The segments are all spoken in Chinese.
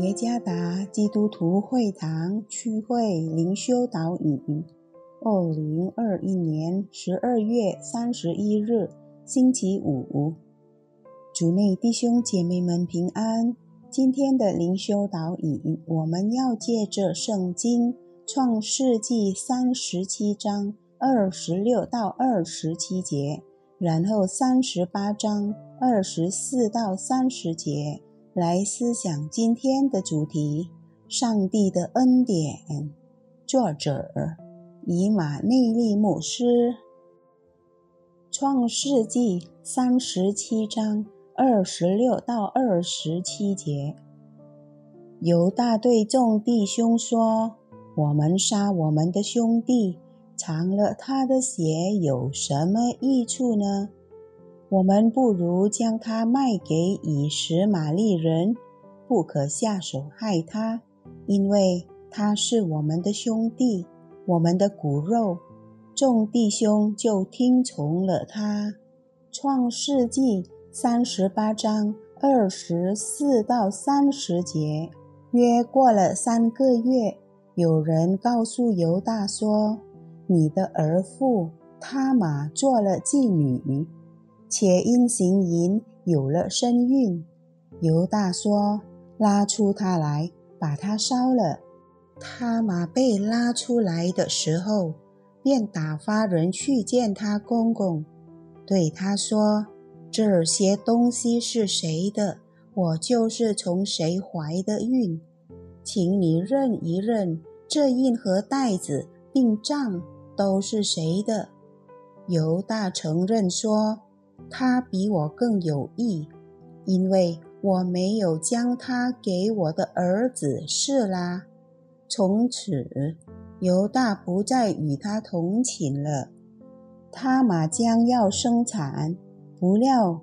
耶加达基督徒会堂区会灵修导引，二零二一年十二月三十一日，星期五。主内弟兄姐妹们平安。今天的灵修导引，我们要借着圣经创世纪三十七章二十六到二十七节，然后三十八章二十四到三十节。来思想今天的主题：上帝的恩典。作者：以马内利牧师。创世纪三十七章二十六到二十七节。犹大对众弟兄说：“我们杀我们的兄弟，尝了他的血，有什么益处呢？”我们不如将他卖给以实玛利人，不可下手害他，因为他是我们的兄弟，我们的骨肉。众弟兄就听从了他。创世纪三十八章二十四到三十节。约过了三个月，有人告诉犹大说：“你的儿妇他玛做了妓女。”且因行淫有了身孕，犹大说：“拉出他来，把他烧了。”他马被拉出来的时候，便打发人去见他公公，对他说：“这些东西是谁的？我就是从谁怀的孕，请你认一认，这印和袋子并账都是谁的？”犹大承认说。他比我更有义，因为我没有将他给我的儿子示拉。从此，犹大不再与他同寝了。他马将要生产，不料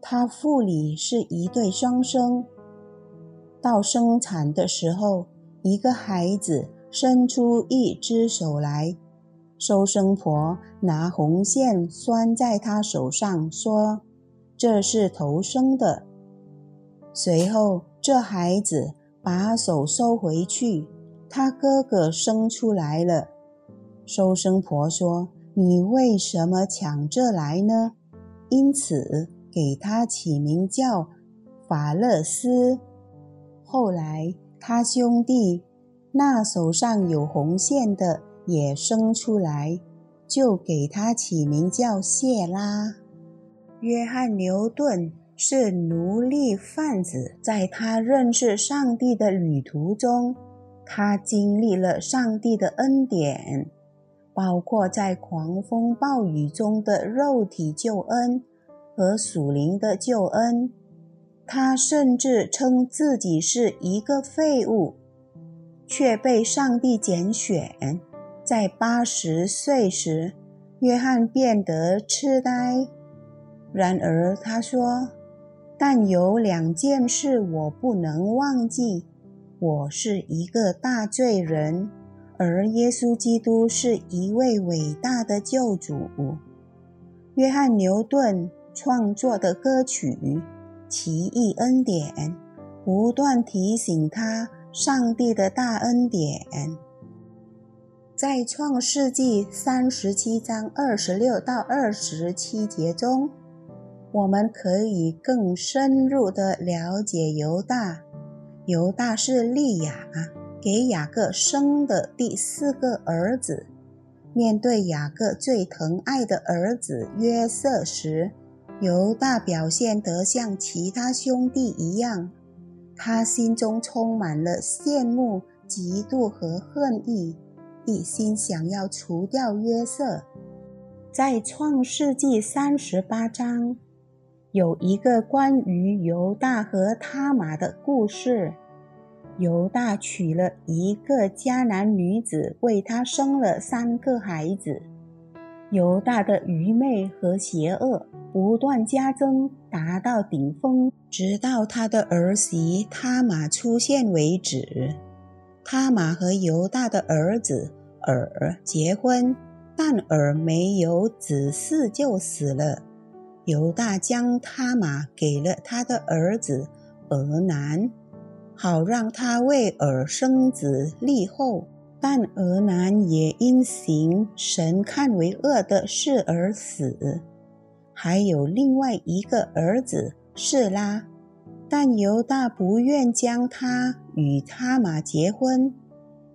他腹里是一对双生。到生产的时候，一个孩子伸出一只手来。收生婆拿红线拴在他手上，说：“这是头生的。”随后，这孩子把手收回去，他哥哥生出来了。收生婆说：“你为什么抢这来呢？”因此，给他起名叫法勒斯。后来，他兄弟那手上有红线的。也生出来，就给他起名叫谢拉。约翰牛顿是奴隶贩子，在他认识上帝的旅途中，他经历了上帝的恩典，包括在狂风暴雨中的肉体救恩和属灵的救恩。他甚至称自己是一个废物，却被上帝拣选。在八十岁时，约翰变得痴呆。然而他说：“但有两件事我不能忘记：我是一个大罪人，而耶稣基督是一位伟大的救主。”约翰牛顿创作的歌曲《奇异恩典》不断提醒他上帝的大恩典。在创世纪三十七章二十六到二十七节中，我们可以更深入地了解犹大。犹大是利亚给雅各生的第四个儿子。面对雅各最疼爱的儿子约瑟时，犹大表现得像其他兄弟一样，他心中充满了羡慕、嫉妒和恨意。一心想要除掉约瑟，在创世纪三十八章有一个关于犹大和他玛的故事。犹大娶了一个迦南女子，为他生了三个孩子。犹大的愚昧和邪恶不断加增，达到顶峰，直到他的儿媳他玛出现为止。他玛和犹大的儿子。尔结婚，但尔没有子嗣就死了。犹大将他玛给了他的儿子俄南。好让他为尔生子立后。但俄南也因行神看为恶的事而死。还有另外一个儿子示拉，但犹大不愿将他与他玛结婚，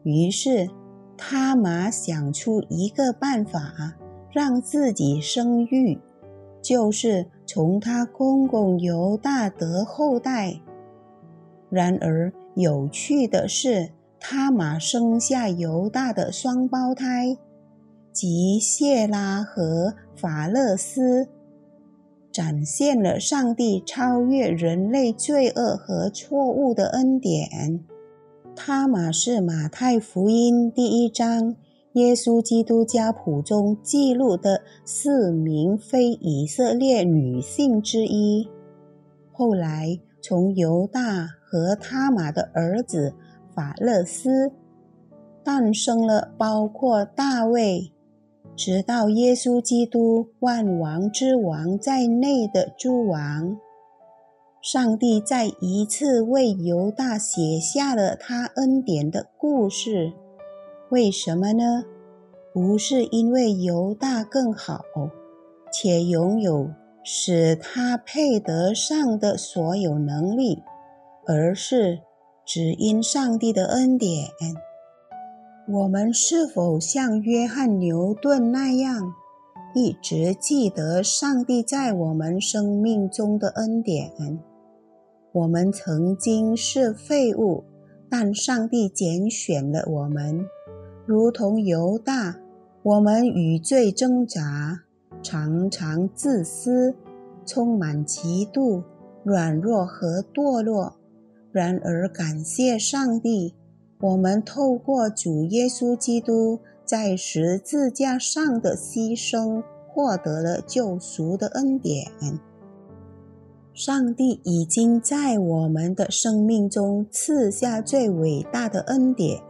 于是他玛想出一个办法，让自己生育，就是从他公公犹大得后代。然而有趣的是。他玛生下犹大的双胞胎，即谢拉和法勒斯，展现了上帝超越人类罪恶和错误的恩典。他玛是马太福音第一章耶稣基督家谱中记录的四名非以色列女性之一。后来从犹大和他玛的儿子。法勒斯诞生了包括大卫，直到耶稣基督万王之王在内的诸王。上帝再一次为犹大写下了他恩典的故事。为什么呢？不是因为犹大更好，且拥有使他配得上的所有能力，而是。只因上帝的恩典，我们是否像约翰牛顿那样，一直记得上帝在我们生命中的恩典？我们曾经是废物，但上帝拣选了我们，如同犹大，我们与罪挣扎，常常自私，充满嫉妒、软弱和堕落。然而，感谢上帝，我们透过主耶稣基督在十字架上的牺牲，获得了救赎的恩典。上帝已经在我们的生命中赐下最伟大的恩典，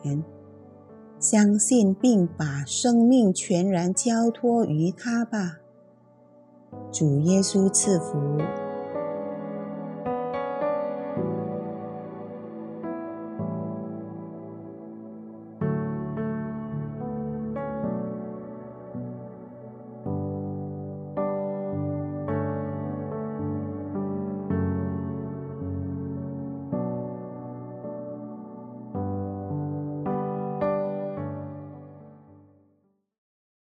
相信并把生命全然交托于他吧。主耶稣赐福。